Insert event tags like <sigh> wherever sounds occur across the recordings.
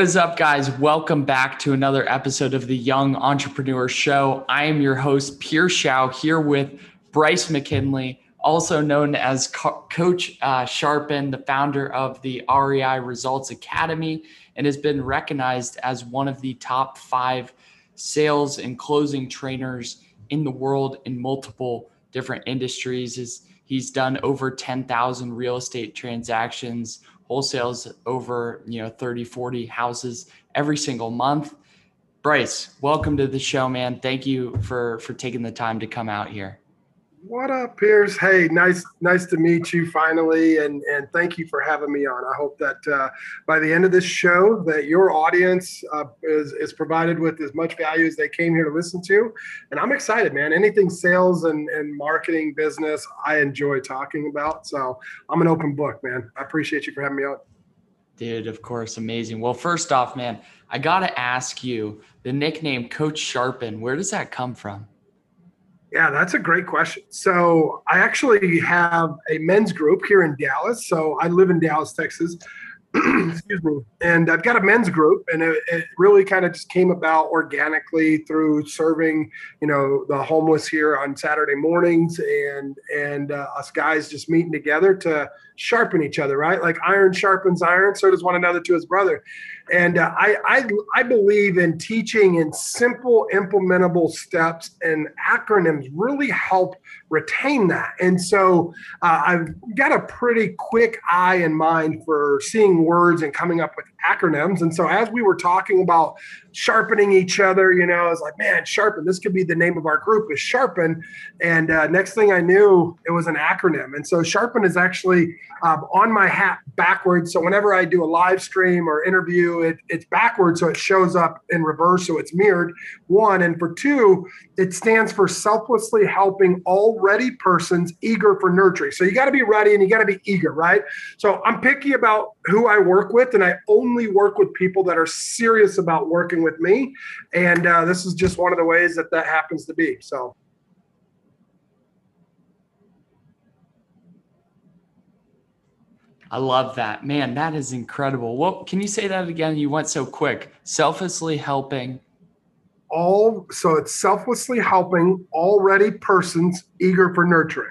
What is up, guys? Welcome back to another episode of the Young Entrepreneur Show. I am your host, Pierre Shao, here with Bryce McKinley, also known as Co- Coach uh, Sharpen, the founder of the REI Results Academy, and has been recognized as one of the top five sales and closing trainers in the world in multiple different industries. He's done over 10,000 real estate transactions wholesales over you know 30 40 houses every single month. Bryce welcome to the show man. Thank you for for taking the time to come out here what up, Pierce? Hey, nice, nice to meet you finally, and and thank you for having me on. I hope that uh, by the end of this show, that your audience uh, is is provided with as much value as they came here to listen to, and I'm excited, man. Anything sales and and marketing business, I enjoy talking about. So I'm an open book, man. I appreciate you for having me on. Dude, of course, amazing. Well, first off, man, I gotta ask you the nickname Coach Sharpen. Where does that come from? Yeah, that's a great question. So I actually have a men's group here in Dallas. So I live in Dallas, Texas. <clears throat> Excuse me. And I've got a men's group, and it, it really kind of just came about organically through serving, you know, the homeless here on Saturday mornings, and and uh, us guys just meeting together to sharpen each other, right? Like iron sharpens iron, so does one another to his brother. And uh, I, I, I believe in teaching in simple, implementable steps, and acronyms really help retain that. And so uh, I've got a pretty quick eye and mind for seeing words and coming up with acronyms. And so as we were talking about sharpening each other, you know, I was like, man, sharpen. This could be the name of our group is sharpen. And uh, next thing I knew, it was an acronym. And so sharpen is actually um, on my hat backwards. So whenever I do a live stream or interview, it, it's backwards. So it shows up in reverse. So it's mirrored one. And for two, it stands for selflessly helping already persons eager for nurturing. So you got to be ready and you got to be eager, right? So I'm picky about who I work with and I only work with people that are serious about working with me. And uh, this is just one of the ways that that happens to be. So. I love that. Man, that is incredible. Well, can you say that again? You went so quick. Selflessly helping all so it's selflessly helping already persons eager for nurturing.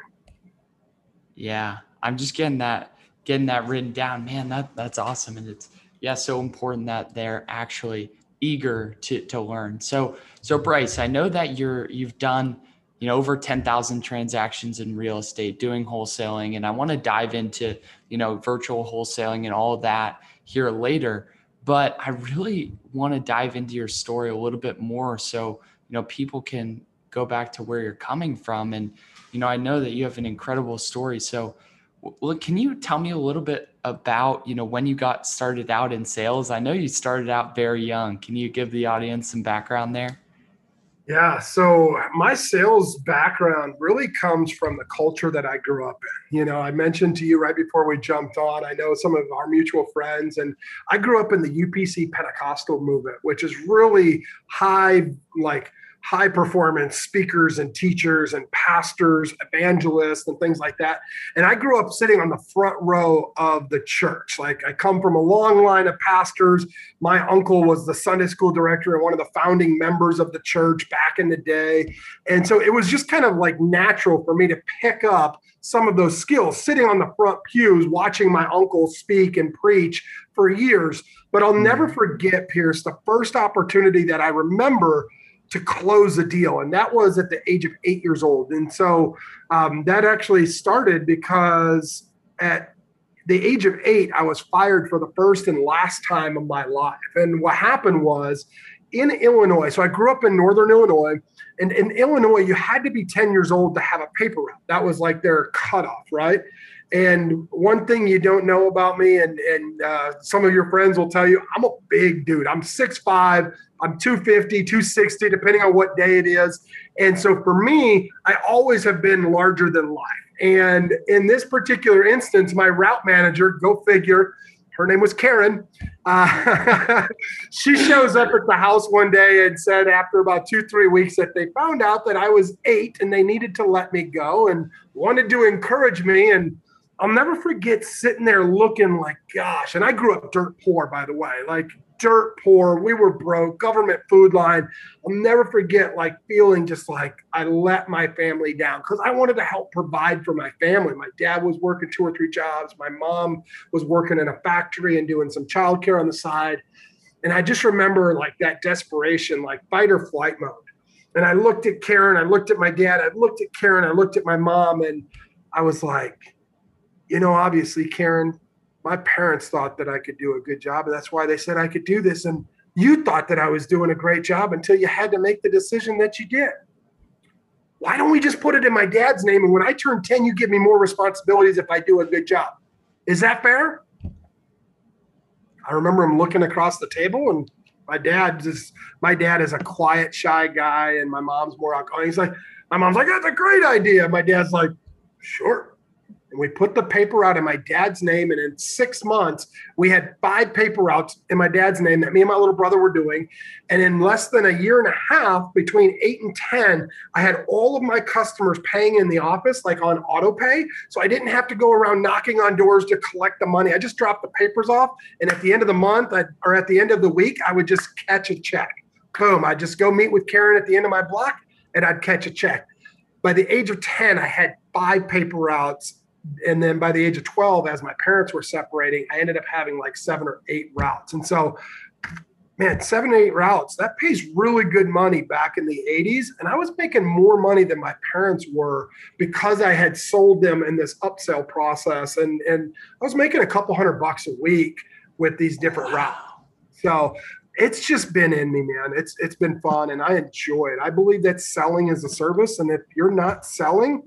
Yeah, I'm just getting that getting that written down. Man, that that's awesome and it's yeah, so important that they're actually eager to to learn. So so Bryce, I know that you're you've done you know over 10,000 transactions in real estate doing wholesaling and I want to dive into you know virtual wholesaling and all that here later but I really want to dive into your story a little bit more so you know people can go back to where you're coming from and you know I know that you have an incredible story so well, can you tell me a little bit about you know when you got started out in sales? I know you started out very young. Can you give the audience some background there? Yeah, so my sales background really comes from the culture that I grew up in. You know, I mentioned to you right before we jumped on, I know some of our mutual friends, and I grew up in the UPC Pentecostal movement, which is really high, like high performance speakers and teachers and pastors, evangelists, and things like that. And I grew up sitting on the front row of the church. Like I come from a long line of pastors. My uncle was the Sunday school director and one of the founding members of the church back in the day. And so it was just kind of like natural for me to pick up some of those skills sitting on the front pews watching my uncle speak and preach for years. But I'll never mm. forget, Pierce, the first opportunity that I remember to close a deal. And that was at the age of eight years old. And so um, that actually started because at the age of eight, I was fired for the first and last time of my life. And what happened was in Illinois, so I grew up in Northern Illinois. And in Illinois, you had to be 10 years old to have a paper route. That was like their cutoff, right? And one thing you don't know about me, and, and uh, some of your friends will tell you, I'm a big dude. I'm 6'5, I'm 250, 260, depending on what day it is. And so for me, I always have been larger than life. And in this particular instance, my route manager, go figure, her name was Karen. Uh, <laughs> she shows up at the house one day and said, after about two, three weeks, that they found out that I was eight and they needed to let me go and wanted to encourage me. And I'll never forget sitting there looking like, gosh, and I grew up dirt poor, by the way. Like dirt poor. We were broke, government food line. I'll never forget like feeling just like I let my family down because I wanted to help provide for my family. My dad was working two or three jobs. My mom was working in a factory and doing some childcare on the side. And I just remember like that desperation, like fight or flight mode. And I looked at Karen, I looked at my dad, I looked at Karen, I looked at my mom, and I was like, you know, obviously, Karen, my parents thought that I could do a good job. And that's why they said I could do this. And you thought that I was doing a great job until you had to make the decision that you did. Why don't we just put it in my dad's name? And when I turn 10, you give me more responsibilities if I do a good job. Is that fair? I remember him looking across the table and my dad just my dad is a quiet, shy guy, and my mom's more outgoing. He's like, my mom's like, that's a great idea. My dad's like, sure and we put the paper out in my dad's name. And in six months, we had five paper routes in my dad's name that me and my little brother were doing. And in less than a year and a half, between eight and 10, I had all of my customers paying in the office, like on auto pay. So I didn't have to go around knocking on doors to collect the money. I just dropped the papers off. And at the end of the month I'd, or at the end of the week, I would just catch a check. Boom. I'd just go meet with Karen at the end of my block and I'd catch a check. By the age of 10, I had five paper routes and then by the age of 12 as my parents were separating i ended up having like seven or eight routes. And so man seven eight routes that pays really good money back in the 80s and i was making more money than my parents were because i had sold them in this upsell process. And and i was making a couple hundred bucks a week with these different routes. So it's just been in me man. It's it's been fun and i enjoy it. I believe that selling is a service. And if you're not selling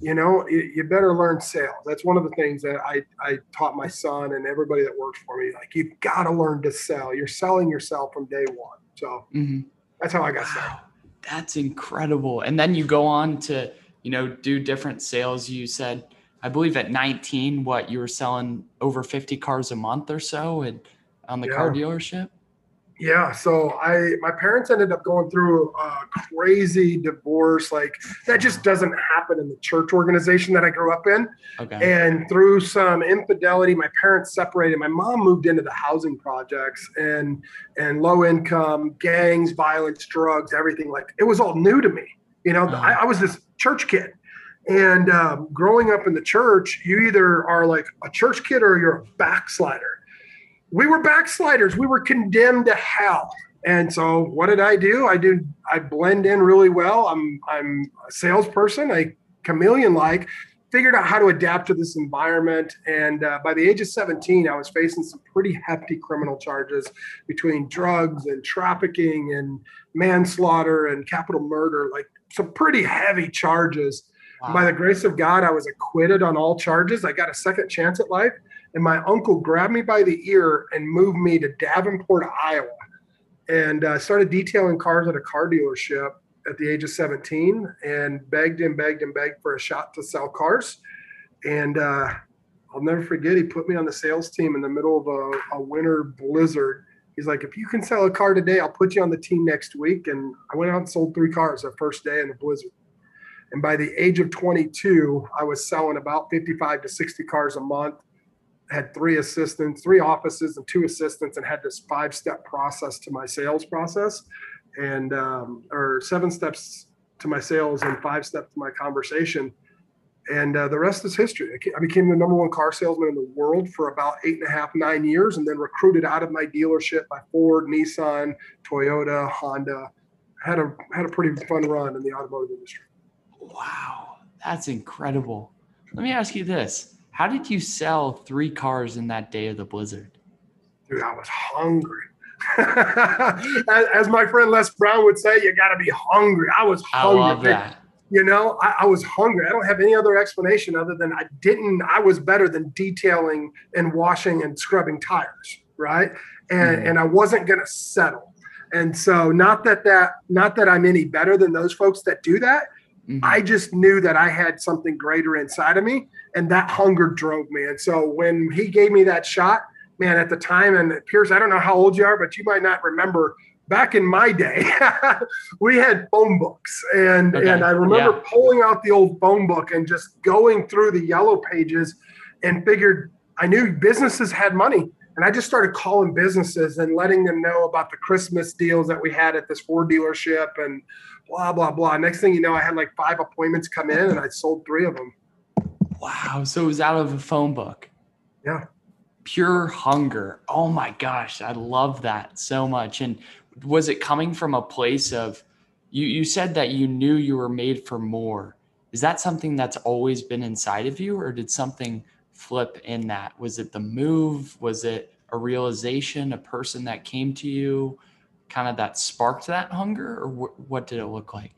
you know, you, you, better learn sales. That's one of the things that I, I taught my son and everybody that works for me. Like, you've got to learn to sell. You're selling yourself from day one. So mm-hmm. that's how I got wow. started. That's incredible. And then you go on to, you know, do different sales. You said, I believe at 19, what you were selling over 50 cars a month or so and on the yeah. car dealership? Yeah, so I my parents ended up going through a crazy divorce. Like that just doesn't happen in the church organization that I grew up in. Okay. And through some infidelity, my parents separated. My mom moved into the housing projects and and low income, gangs, violence, drugs, everything. Like it was all new to me. You know, uh-huh. I, I was this church kid. And um, growing up in the church, you either are like a church kid or you're a backslider we were backsliders. We were condemned to hell. And so what did I do? I do I blend in really well. I'm I'm a salesperson, I chameleon like, figured out how to adapt to this environment. And uh, by the age of 17, I was facing some pretty hefty criminal charges between drugs and trafficking and manslaughter and capital murder, like some pretty heavy charges. Wow. By the grace of God, I was acquitted on all charges. I got a second chance at life and my uncle grabbed me by the ear and moved me to Davenport, Iowa, and uh, started detailing cars at a car dealership at the age of 17, and begged and begged and begged for a shot to sell cars. And uh, I'll never forget, he put me on the sales team in the middle of a, a winter blizzard. He's like, if you can sell a car today, I'll put you on the team next week. And I went out and sold three cars the first day in the blizzard. And by the age of 22, I was selling about 55 to 60 cars a month had three assistants, three offices, and two assistants, and had this five step process to my sales process, and um, or seven steps to my sales and five steps to my conversation. And uh, the rest is history. I became the number one car salesman in the world for about eight and a half, nine years, and then recruited out of my dealership by Ford, Nissan, Toyota, Honda. Had a had a pretty fun run in the automotive industry. Wow, that's incredible. Let me ask you this how did you sell three cars in that day of the blizzard? Dude, I was hungry. <laughs> as, as, my friend Les Brown would say, you got to be hungry. I was hungry. I love that. You know, I, I, was hungry. I don't have any other explanation other than I didn't, I was better than detailing and washing and scrubbing tires, right? And, mm and I wasn't going to settle. And so, not that that, not that I'm any better than those folks that do that, Mm-hmm. I just knew that I had something greater inside of me, and that hunger drove me. And so when he gave me that shot, man, at the time, and Pierce, I don't know how old you are, but you might not remember. Back in my day, <laughs> we had phone books, and okay. and I remember yeah. pulling out the old phone book and just going through the yellow pages, and figured I knew businesses had money. And I just started calling businesses and letting them know about the Christmas deals that we had at this Ford dealership and blah, blah, blah. Next thing you know, I had like five appointments come in and I sold three of them. Wow. So it was out of a phone book. Yeah. Pure hunger. Oh my gosh. I love that so much. And was it coming from a place of, you, you said that you knew you were made for more. Is that something that's always been inside of you, or did something flip in that? Was it the move? Was it a realization, a person that came to you, kind of that sparked that hunger, or wh- what did it look like?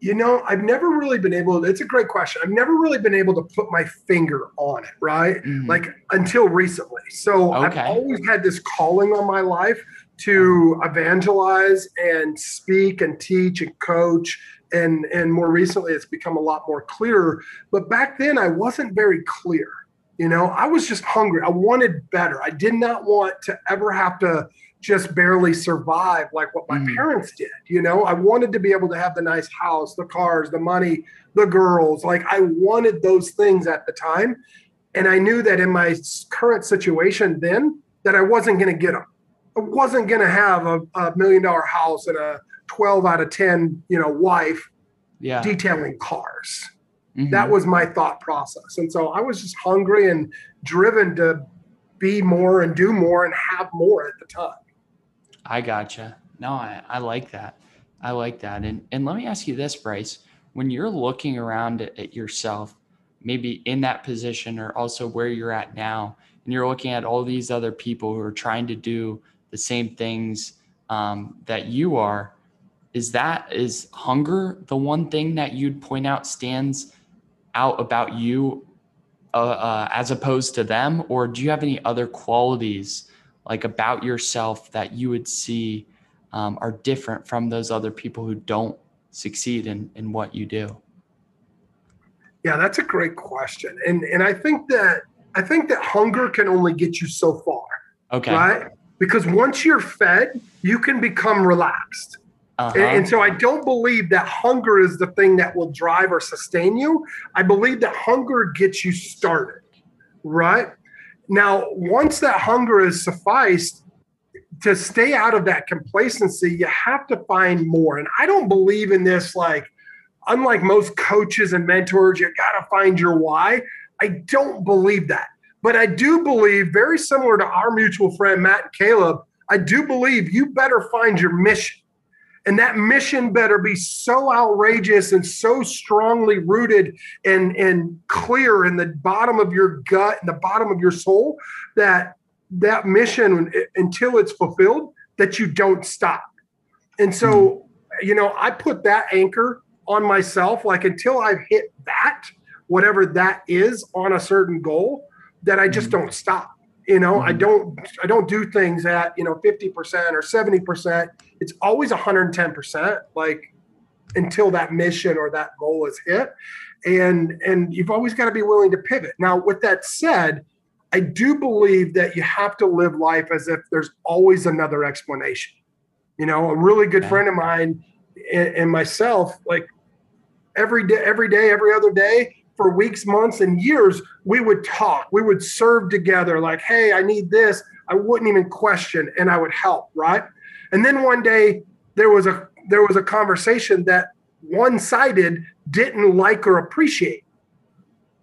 You know, I've never really been able. It's a great question. I've never really been able to put my finger on it, right? Mhm. Like until recently. So Okay. I've always had this calling on my life to evangelize and speak and teach and coach. And and more recently, it's become a lot more clear. But back then, I wasn't very clear. You know, I was just hungry. I wanted better. I did not want to ever have to just barely survive like what my Mm. parents did. You know, I wanted to be able to have the nice house, the cars, the money, the girls. Like I wanted those things at the time. And I knew that in my current situation then that I wasn't going to get them. I wasn't going to have a, a million dollar house and a 12 out of 10, you know, wife Yeah. detailing cars. Mhm. That was my thought process. And so I was just hungry and driven to be more and do more and have more at the time. I gotcha. No, I, I like that. I like that. And and let me ask you this, Bryce. When you're looking around at, yourself, maybe in that position or also where you're at now, and you're looking at all these other people who are trying to do the same things um, that you are, is that is hunger the one thing that you'd point out stands out about you uh, uh, as opposed to them, or do you have any other qualities? Like about yourself that you would see um, are different from those other people who don't succeed in, in what you do? Yeah, that's a great question. And and I think that I think that hunger can only get you so far, Okay. right? Because once you're fed, you can become relaxed. Uh-huh. And, and so I don't believe that hunger is the thing that will drive or sustain you. I believe that hunger gets you started, right? Now, once that hunger is sufficed, to stay out of that complacency, you have to find more. And I don't believe in this, like, unlike most coaches and mentors, you got to find your why. I don't believe that. But I do believe, very similar to our mutual friend, Matt and Caleb, I do believe you better find your mission. And that mission better be so outrageous and so strongly rooted and, and clear in the bottom of your gut and the bottom of your soul that that mission until it's fulfilled that you don't stop. And so, hmm. you know, I put that anchor on myself like until I've hit that, whatever that is on a certain goal, that I just hmm. don't stop. You know, I Mhm. don't I don't do things at, you know, 50% or 70%. It's always 110% like until that mission or that goal is hit. And and you've always got to be willing to pivot. Now, with that said, I do believe that you have to live life as if there's always another explanation. You know, a really good Yeah. friend of mine and, and myself, like every day, every day, every other day for weeks, months, and years, we would talk. We would serve together. Like, hey, I need this. I wouldn't even question, and I would help. Right. And then one day there was a there was a conversation that one sided didn't like or appreciate.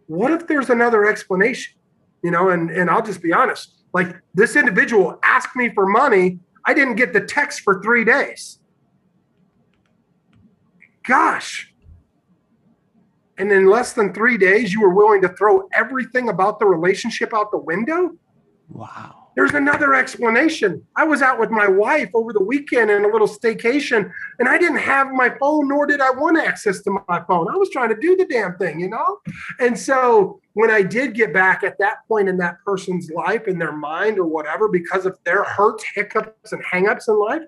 What if there's another explanation? You know, and and I'll just be honest. Like this individual asked me for money. I didn't get the text for three days. Gosh. And in less than three days, you were willing to throw everything about the relationship out the window? Wow. There's another explanation. I was out with my wife over the weekend in a little staycation, and I didn't have my phone, nor did I want access to my phone. I was trying to do the damn thing, you know? And so when I did get back at that point in that person's life, in their mind or whatever, because of their hurts, hiccups, and hangups in life,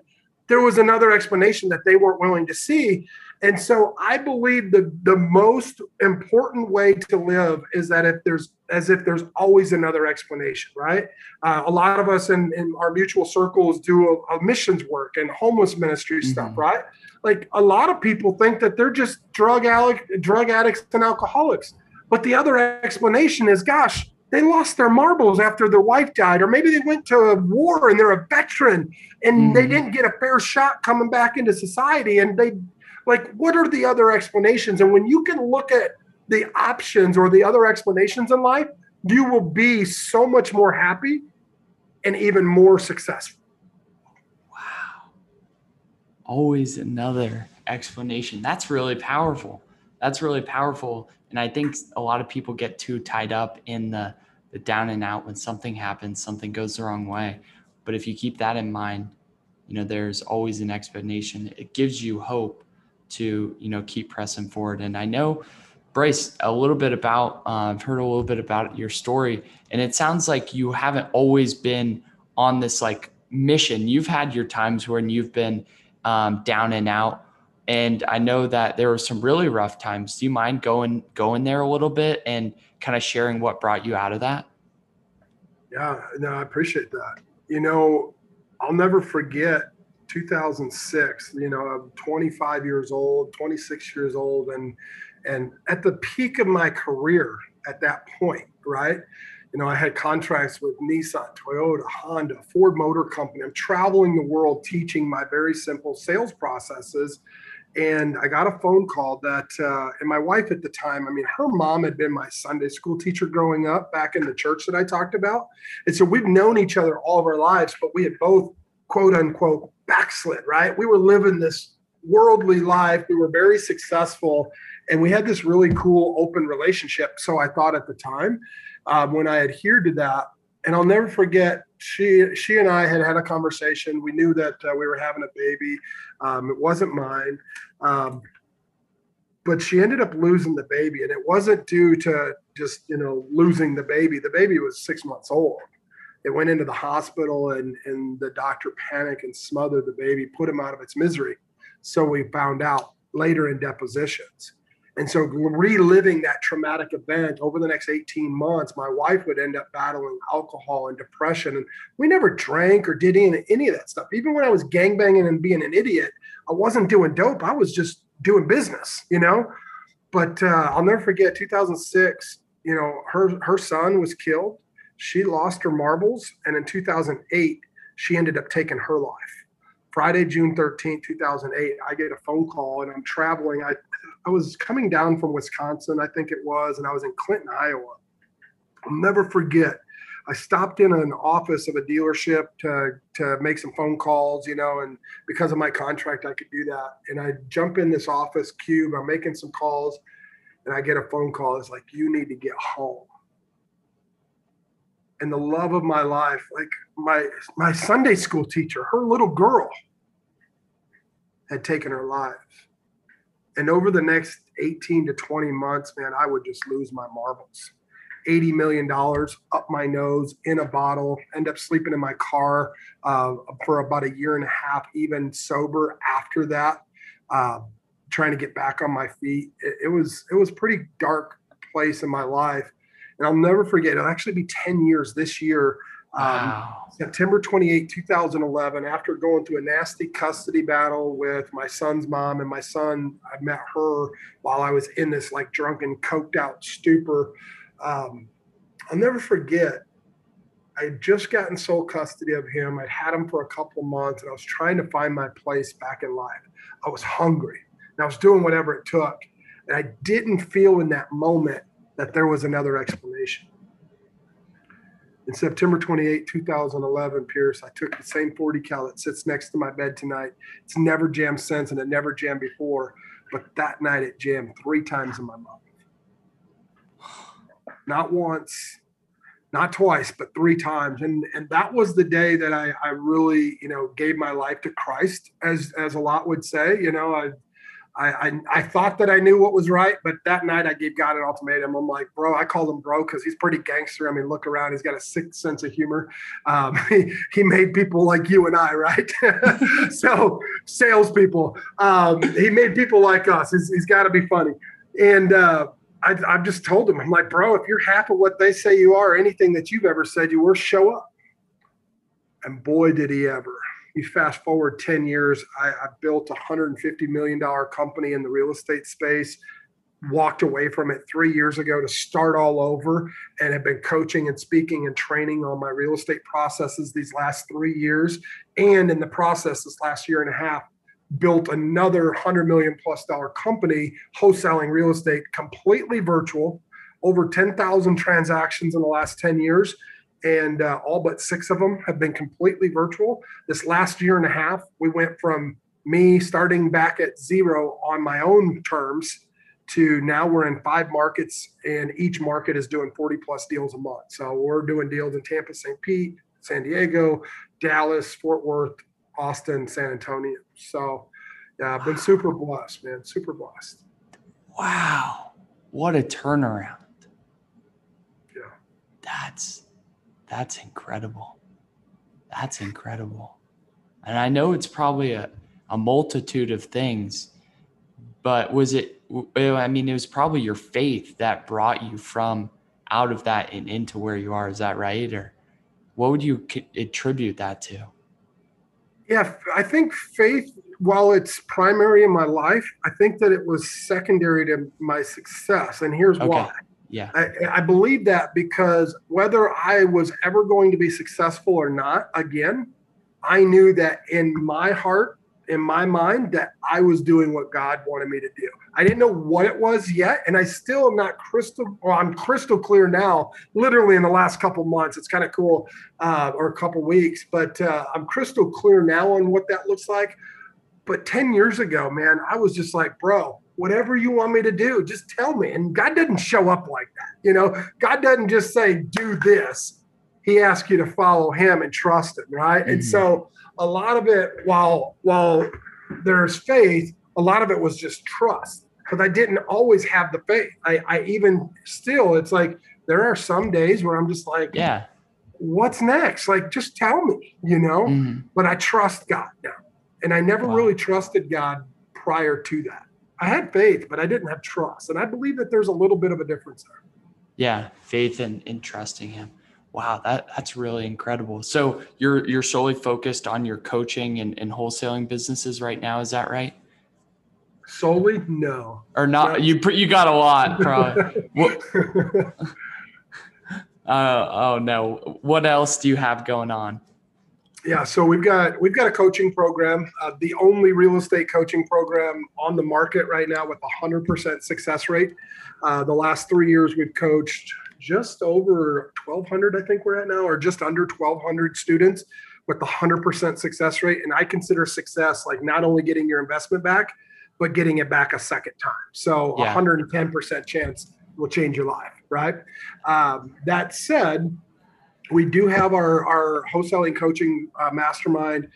there was another explanation that they weren't willing to see. And so I believe the the most important way to live is that if there's as if there's always another explanation, right? Uh, a lot of us in, in our mutual circles do a, a missions work and homeless ministry stuff, Mhm. right? Like a lot of people think that they're just drug addict, drug addicts and alcoholics, but the other explanation is, gosh, they lost their marbles after their wife died, or maybe they went to a war and they're a veteran and mm-hmm. they didn't get a fair shot coming back into society. And they, like, what are the other explanations? And when you can look at the options or the other explanations in life, you will be so much more happy and even more successful. Wow. Always another explanation. That's really powerful. That's really powerful. And I think a lot of people get too tied up in the, the down and out when something happens, something goes the wrong way. But if you keep that in mind, you know, there's always an explanation. It gives you hope to, you know, keep pressing forward. And I know, Bryce, a little bit about, uh, I've heard a little bit about your story, and it sounds like you haven't always been on this like mission. You've had your times when you've been um, down and out and I know that there were some really rough times. Do you mind going going there a little bit and kind of sharing what brought you out of that? Yeah, no, I appreciate that. You know, I'll never forget 2006. You know, I'm 25 years old, 26 years old, and and at the peak of my career at that point, right? You know, I had contracts with Nissan, Toyota, Honda, Ford Motor Company. I'm traveling the world teaching my very simple sales processes and I got a phone call that, uh, and my wife at the time, I mean, her mom had been my Sunday school teacher growing up back in the church that I talked about. And so we've known each other all of our lives, but we had both, quote unquote, backslid, right? We were living this worldly life. We were very successful, and we had this really cool open relationship. So I thought at the time, um, when I adhered to that, and I'll never forget she she and I had had a conversation. We knew that uh, we were having a baby. Um, it wasn't mine, um, but she ended up losing the baby, and it wasn't due to just you know losing the baby. The baby was six months old. It went into the hospital, and and the doctor panicked and smothered the baby, put him out of its misery. So we found out later in depositions. And so, reliving that traumatic event over the next 18 months, my wife would end up battling alcohol and depression. And we never drank or did any, any of that stuff. Even when I was gangbanging and being an idiot, I wasn't doing dope. I was just doing business, you know? But uh, I'll never forget 2006, you know, her, her son was killed. She lost her marbles. And in 2008, she ended up taking her life. Friday, June 13th, 2008, I get a phone call and I'm traveling. I, I was coming down from Wisconsin, I think it was, and I was in Clinton, Iowa. I'll never forget. I stopped in an office of a dealership to to make some phone calls, you know, and because of my contract, I could do that. And I jump in this office cube. I'm making some calls, and I get a phone call. It's like, "You need to get home." And the love of my life, like my my Sunday school teacher, her little girl had taken her life and over the next 18 to 20 months, man, I would just lose my marbles. $80 million up my nose in a bottle, end up sleeping in my car uh, for about a year and a half, even sober after that, uh, trying to get back on my feet. It, it was it was pretty dark place in my life. And I'll never forget, it'll actually be 10 years this year um, wow. September 28, 2011, after going through a nasty custody battle with my son's mom and my son, I met her while I was in this like drunken, coked out stupor. Um, I'll never forget. I had just gotten sole custody of him. I'd had him for a couple months and I was trying to find my place back in life. I was hungry and I was doing whatever it took. And I didn't feel in that moment that there was another explanation in September 28, 2011, Pierce, I took the same 40 cal that sits next to my bed tonight. It's never jammed since and it never jammed before, but that night it jammed three times in my mouth. Not once, not twice, but three times. And and that was the day that I, I really, you know, gave my life to Christ, as as a lot would say. You know, I I, I, I thought that I knew what was right, but that night I gave God an ultimatum. I'm like, bro, I call him bro because he's pretty gangster. I mean, look around, he's got a sick sense of humor. Um, <laughs> he, he made people like you and I, right? <laughs> so salespeople, um, he made people like us. he's, he's got to be funny. And uh, I, I've just told him, I'm like, bro, if you're half of what they say you are, anything that you've ever said you were, show up. And boy, did he ever you fast forward 10 years, I, I built a $150 million company in the real estate space, walked away from it three years ago to start all over and have been coaching and speaking and training on my real estate processes these last three years. And in the process, this last year and a half, built another 100 million plus dollar company wholesaling real estate completely virtual, over 10,000 transactions in the last 10 years. And uh, all but six of them have been completely virtual. This last year and a half, we went from me starting back at zero on my own terms to now we're in five markets and each market is doing 40 plus deals a month. So we're doing deals in Tampa, St. Pete, San Diego, Dallas, Fort Worth, Austin, San Antonio. So yeah, I've been super blessed, man. Super blessed. Wow. What a turnaround. Yeah. That's that's incredible. That's incredible. And I know it's probably a, a multitude of things, but was it I mean, it was probably your faith that brought you from out of that and into where you are. Is that right? Or what would you attribute that to? Yeah, I think faith, while it's primary in my life, I think that it was secondary to my success. And here's okay. why. Yeah. I, I, believe that because whether I was ever going to be successful or not, again, I knew that in my heart in my mind that I was doing what God wanted me to do. I didn't know what it was yet, and I still am not crystal. Well, I'm crystal clear now. Literally in the last couple months, it's kind of cool, uh, or a couple weeks, but uh, I'm crystal clear now on what that looks like. But ten years ago, man, I was just like, bro, whatever you want me to do, just tell me. And God doesn't show up like that. You know, God doesn't just say, do this. He asks you to follow Him and trust Him, right? Mm-hmm. And so a lot of it, while while there's faith, a lot of it was just trust because I didn't always have the faith. I, I even still, it's like there are some days where I'm just like, yeah, what's next? Like, just tell me, you know. Mm-hmm. But I trust God now, and I never wow. really trusted God prior to that. I had faith, but I didn't have trust, and I believe that there's a little bit of a difference there. Yeah, faith and, and trusting Him wow, that that's really incredible. So you're you're solely focused on your coaching and, and wholesaling businesses right now, is that right? Solely, no. Or not? You you got a lot, <laughs> probably. <laughs> uh, oh no! What else do you have going on? Yeah, so we've got we've got a coaching program, uh, the only real estate coaching program on the market right now with a hundred percent success rate. Uh, the last three years, we've coached just over 1,200, I think we're at now, or just under 1,200 students with the 100% success rate. And I consider success like not only getting your investment back, but getting it back a second time. So yeah. 110% chance will change your life, right? Um, that said, we do have our, our wholesaling coaching uh, mastermind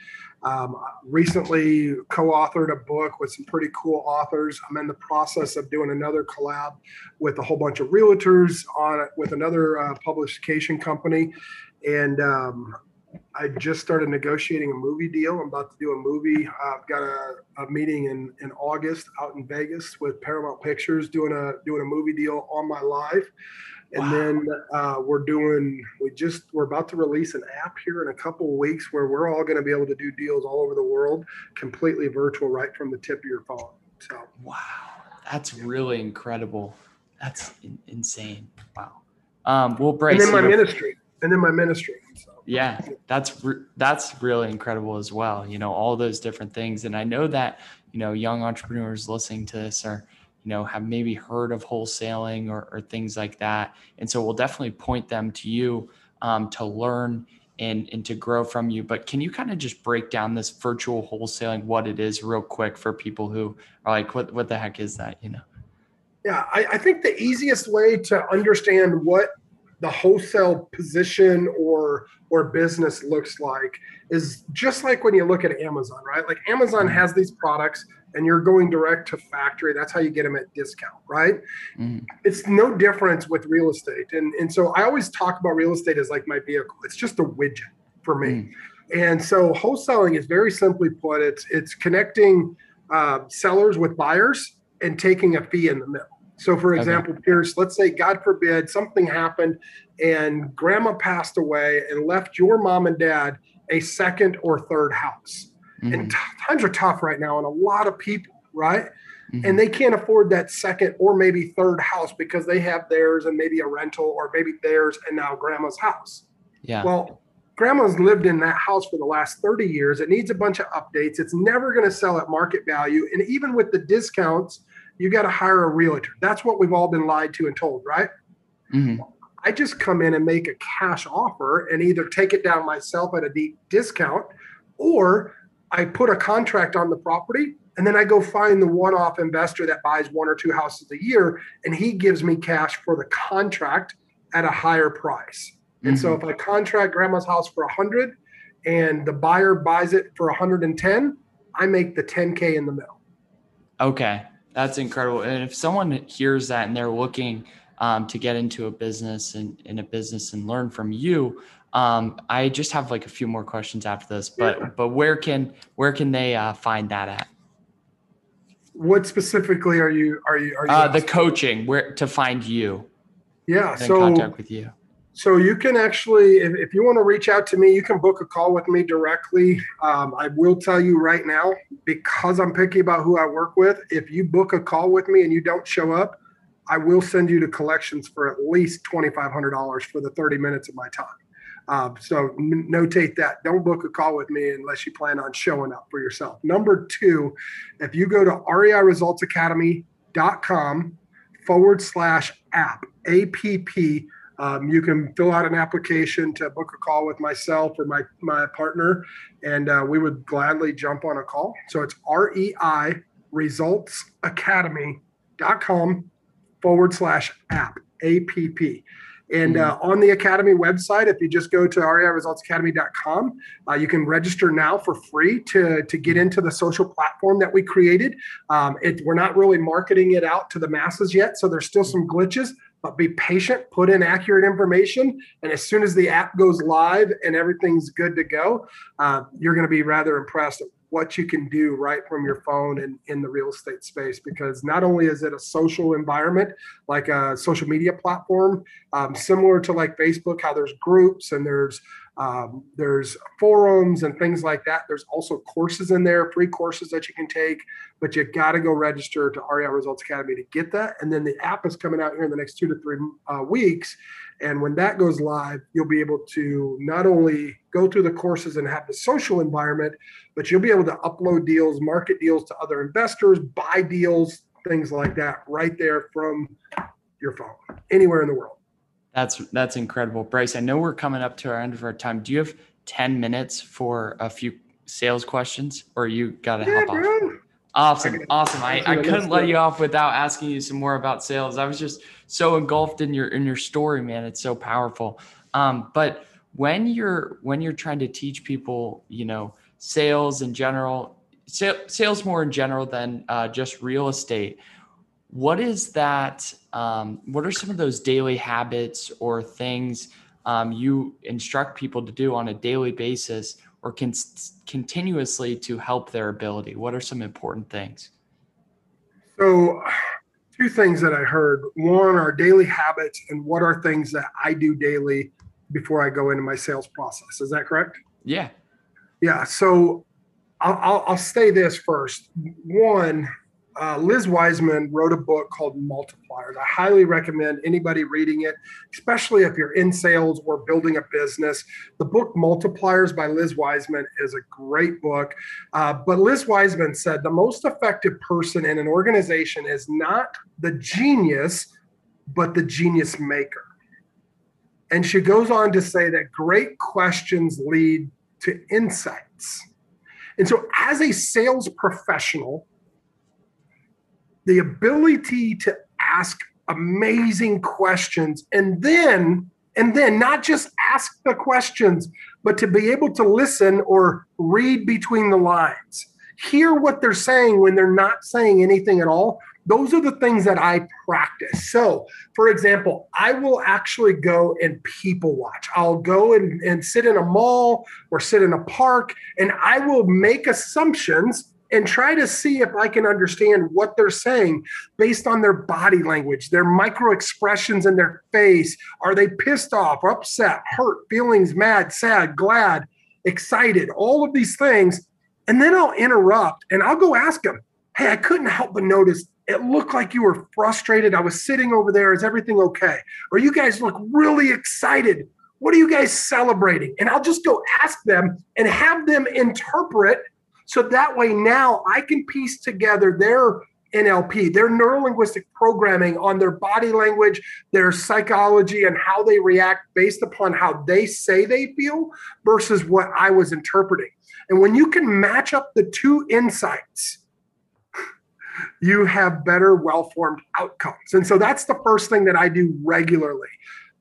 um, recently co-authored a book with some pretty cool authors. I'm in the process of doing another collab with a whole bunch of realtors on with another uh, publication company, and um, I just started negotiating a movie deal. I'm about to do a movie. I've got a, a meeting in, in August out in Vegas with Paramount Pictures doing a doing a movie deal on my live. And wow. then uh, we're doing, we just, we're about to release an app here in a couple of weeks where we're all going to be able to do deals all over the world, completely virtual, right from the tip of your phone. So, wow, that's really incredible. That's in- insane. Wow. Um, well, Bryce. And then my ministry. And then my ministry. So. Yeah, that's re- that's really incredible as well. You know, all those different things, and I know that you know young entrepreneurs listening to this are you know have maybe heard of wholesaling or, or things like that. And so we'll definitely point them to you um, to learn and and to grow from you. But can you kind of just break down this virtual wholesaling what it is real quick for people who are like what, what the heck is that? You know? Yeah I, I think the easiest way to understand what the wholesale position or or business looks like is just like when you look at Amazon, right? Like Amazon mm-hmm. has these products and you're going direct to factory. That's how you get them at discount, right? Mm. It's no difference with real estate. And, and so I always talk about real estate as like my vehicle. It's just a widget for me. Mm. And so wholesaling is very simply put, it's it's connecting uh, sellers with buyers and taking a fee in the middle. So, for example, okay. Pierce, let's say, God forbid, something happened and grandma passed away and left your mom and dad a second or third house. Mm-hmm. And t- times are tough right now, and a lot of people, right? mm-hmm. and they can't afford that second or maybe third house because they have theirs and maybe a rental or maybe theirs and now grandma's house. Yeah. Well, grandma's lived in that house for the last 30 years. It needs a bunch of updates. It's never going to sell at market value. And even with the discounts, you got to hire a realtor. That's what we've all been lied to and told, right? Mm-hmm. I just come in and make a cash offer and either take it down myself at a deep discount or I put a contract on the property and then I go find the one off investor that buys one or two houses a year and he gives me cash for the contract at a higher price. And mm-hmm. so if I contract grandma's house for 100 and the buyer buys it for 110, I make the 10K in the middle. Okay. That's incredible. And if someone hears that and they're looking um, to get into a business and in a business and learn from you, um, I just have like a few more questions after this, but yeah. but where can where can they uh, find that at? What specifically are you are you are you uh, the coaching where to find you? Yeah, so contact with you. So you can actually, if, if, you want to reach out to me, you can book a call with me directly. Um, I will tell you right now, because I'm picky about who I work with, if you book a call with me and you don't show up, I will send you to collections for at least $2,500 for the 30 minutes of my time. Um, so n- notate that. Don't book a call with me unless you plan on showing up for yourself. Number two, if you go to reiresultsacademy.com forward slash app, A-P-P, um, you can fill out an application to book a call with myself or my, my partner, and uh, we would gladly jump on a call. So it's REI resultsacademy.com forward slash app, APP. And uh, on the Academy website, if you just go to reiresultsacademy.com, uh, you can register now for free to, to get into the social platform that we created. Um, it, we're not really marketing it out to the masses yet, so there's still some glitches, but be patient, put in accurate information. And as soon as the app goes live and everything's good to go, uh, you're going to be rather impressed at what you can do right from your phone and in the real estate space because not only is it a social environment like a social media platform um, similar to like facebook how there's groups and there's um, there's forums and things like that. There's also courses in there free courses that you can take but you've got to go register to rei results academy to get that. And then the app is coming out here in the next two to three uh, weeks. And when that goes live, you'll be able to not only go through the courses and have the social environment, but you'll be able to upload deals, market deals to other investors, buy deals, things like that right there from your phone, anywhere in the world. That's that's incredible. Bryce, I know we're coming up to our end of our time. Do you have 10 minutes for a few sales questions or you got to yeah, hop off? Awesome. <laughs> Awesome. I, I couldn't let you off without asking you some more about sales. I was just so engulfed in your in your story, man. It's so powerful. Um, but when you're when you're trying to teach people, you know, sales in general, sales more in general than uh, just real estate, what is that? Um, what are some of those daily habits or things um, you instruct people to do on a daily basis or can continuously to help their ability? What are some important things? So, two things that I heard. One are daily habits, and what are things that I do daily before I go into my sales process. Is that correct? Yeah. Yeah. So, I'll, I'll, I'll say this first. One, uh, Liz Wiseman wrote a book called Multipliers. I highly recommend anybody reading it, especially if you're in sales or building a business. The book Multipliers by Liz Wiseman is a great book. Uh, but Liz Wiseman said the most effective person in an organization is not the genius, but the genius maker. And she goes on to say that great questions lead to insights. And so, as a sales professional, the ability to ask amazing questions and then and then not just ask the questions but to be able to listen or read between the lines. Hear what they're saying when they're not saying anything at all. Those are the things that i practice. So for example i will actually go and people watch. I'll go and, and sit in a mall or sit in a park and i will make assumptions and try to see if I can understand what they're saying based on their body language, their micro expressions in their face. Are they pissed off, upset, hurt, feelings, mad, sad, glad, excited, all of these things. And then I'll interrupt and I'll go ask them, Hey, I couldn't help but notice it looked like you were frustrated. I was sitting over there. Is everything okay? Or you guys look really excited. What are you guys celebrating? And I'll just go ask them and have them interpret so that way now I can piece together their NLP, their neurolinguistic programming on their body language, their psychology, and how they react based upon how they say they feel versus what I was interpreting. And when you can match up the two insights, you have better, well formed outcomes. And so that's the first thing that I do regularly.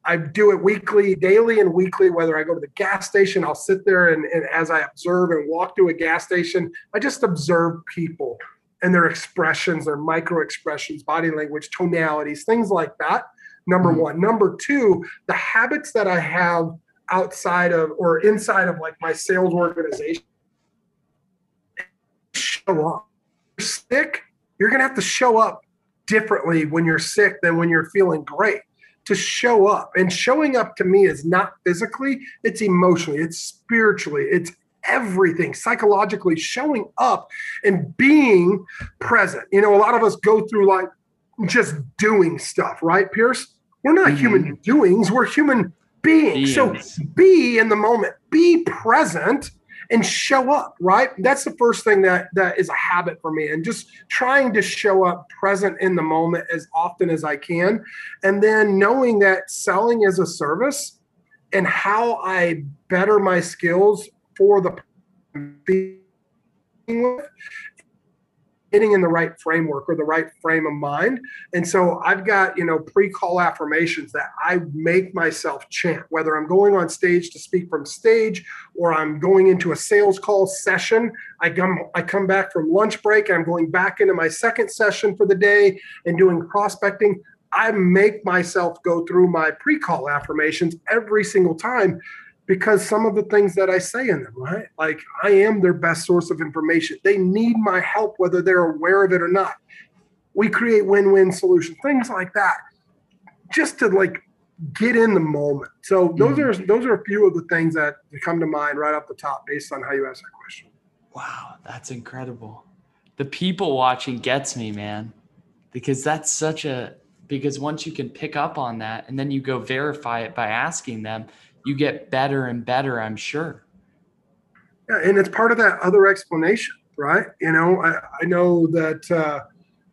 I do it weekly, daily, and weekly. Whether I go to the gas station, I'll sit there and, and as I observe and walk to a gas station, I just observe people and their expressions, their micro expressions, body language, tonalities, things like that. Number mm-hmm. one. Number two, the habits that I have outside of or inside of like my sales organization show up. You're sick, you're going to have to show up differently when you're sick than when you're feeling great to show up. And showing up to me is not physically, it's emotionally, it's spiritually, it's everything psychologically showing up and being present. You know, a lot of us go through like just doing stuff, right, Pierce? We're not mm-hmm. human doings, we're human beings. beings. So be in the moment, be present and show up right? That's the first thing that that is a habit for me and just trying to show up present in the moment as often as i can. And then knowing that selling is a service and how i better my skills for the getting in the right framework or the right frame of mind. And so I've got, you know, pre-call affirmations that I make myself chant, whether I'm going on stage to speak from stage or I'm going into a sales call session. I come I come back from lunch break I'm going back into my second session for the day and doing prospecting. I make myself go through my pre-call affirmations every single time because some of the things that I say in them, right? Like I am their best source of information. They need my help, whether they're aware of it or not. We create win-win solutions, things like that, just to like get in the moment. So those mm-hmm. are those are a few of the things that come to mind right off the top based on how you ask that question. Wow, that's incredible. The people watching gets me, man, because that's such a because once you can pick up on that and then you go verify it by asking them you get better and better, I'm sure. Yeah, and it's part of that other explanation, right? You know, I, I know that uh,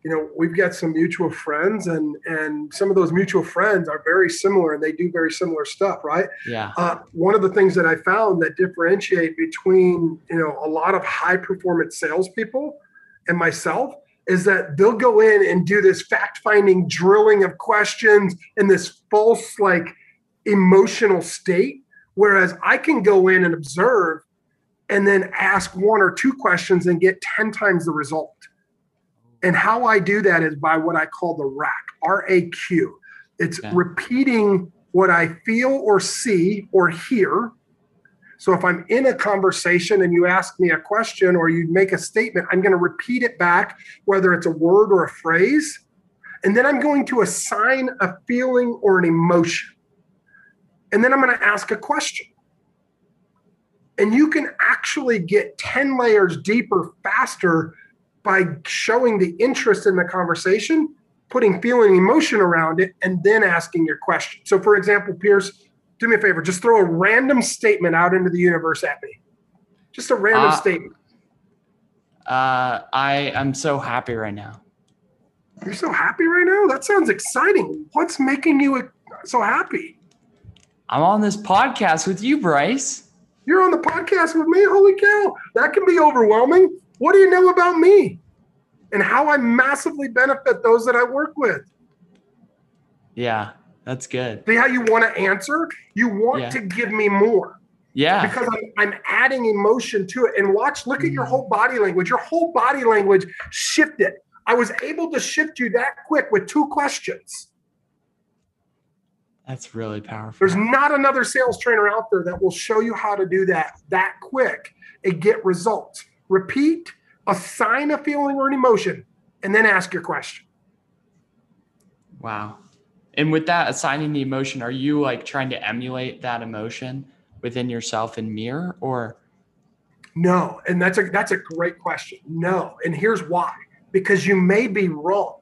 you know we've got some mutual friends, and and some of those mutual friends are very similar, and they do very similar stuff, right? Yeah. Uh, one of the things that I found that differentiate between you know a lot of high performance salespeople and myself is that they'll go in and do this fact finding drilling of questions and this false like emotional state. Whereas I can go in and observe and then ask one or two questions and get 10 times the result. And how I do that is by what I call the RAQ, R A Q. It's yeah. repeating what I feel or see or hear. So if I'm in a conversation and you ask me a question or you make a statement, I'm going to repeat it back, whether it's a word or a phrase. And then I'm going to assign a feeling or an emotion. And then I'm going to ask a question. And you can actually get 10 layers deeper faster by showing the interest in the conversation, putting feeling emotion around it, and then asking your question. So, for example, Pierce, do me a favor, just throw a random statement out into the universe at me. Just a random uh, statement. Uh, I am so happy right now. You're so happy right now? That sounds exciting. What's making you so happy? I'm on this podcast with you, Bryce. You're on the podcast with me? Holy cow. That can be overwhelming. What do you know about me and how I massively benefit those that I work with? Yeah, that's good. See how you want to answer? You want yeah. to give me more. Yeah. Because I'm, I'm, adding emotion to it. And watch, look at your mm. whole body language. Your whole body language shifted. I was able to shift you that quick with two questions. That's really powerful. There's not another sales trainer out there that will show you how to do that that quick and get results. Repeat, assign a feeling or an emotion, and then ask your question. Wow. And with that assigning the emotion, are you like trying to emulate that emotion within yourself in mirror or no? And that's a that's a great question. No. And here's why. because you may be wrong.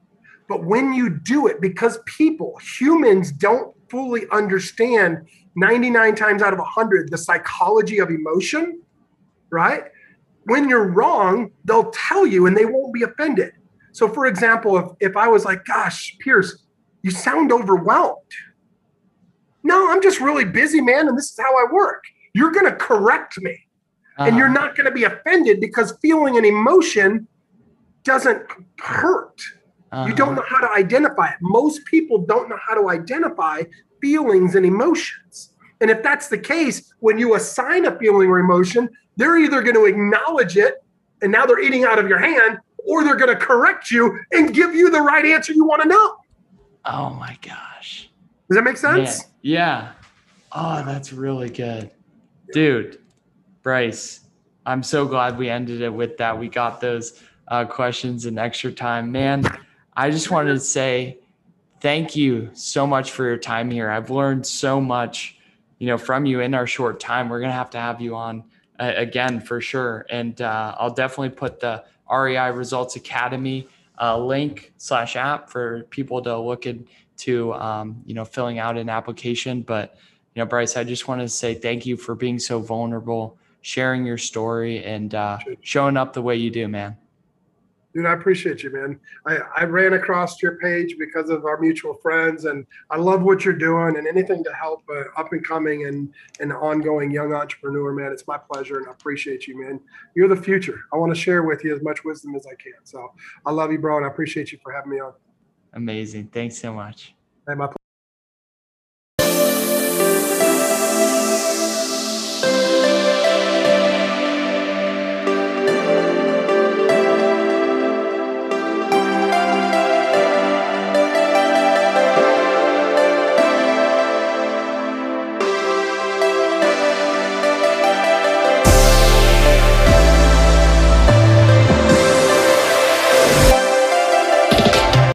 But when you do it, because people, humans don't fully understand 99 times out of 100 the psychology of emotion, right? When you're wrong, they'll tell you and they won't be offended. So, for example, if, if I was like, gosh, Pierce, you sound overwhelmed. No, I'm just really busy, man, and this is how I work. You're going to correct me. Uh-huh. And you're uh-huh. not going to be offended because feeling an emotion doesn't hurt. Uh-huh. You don't know how to identify it. Most people don't know how to identify feelings and emotions. And if that's the case, when you assign a feeling or emotion, they're either going to acknowledge it and now they're eating out of your hand, or they're going to correct you and give you the right answer you want to know. Oh my gosh. Does that make sense? Man. Yeah. Oh, that's really good. Dude, Bryce, I'm so glad we ended it with that. We got those uh, questions in extra time. Man, I just wanted to say thank you so much for your time here. I've learned so much, you know, from you in our short time. We're going to have to have you on uh, again for sure. And uh, I'll definitely put the REI Results Academy uh, link slash app for people to look into, um, you know, filling out an application. But, you know, Bryce, I just want to say thank you for being so vulnerable, sharing your story, and uh, showing up the way you do, man. Dude, I appreciate you, man. I, I ran across your page because of our mutual friends, and I love what you're doing. And anything to help uh, up and coming and an ongoing young entrepreneur, man, it's my pleasure, and I appreciate you, man. You're the future. I want to share with you as much wisdom as I can. So I love you, bro, and I appreciate you for having me on. Amazing. Thanks so much. Hey, my pleasure.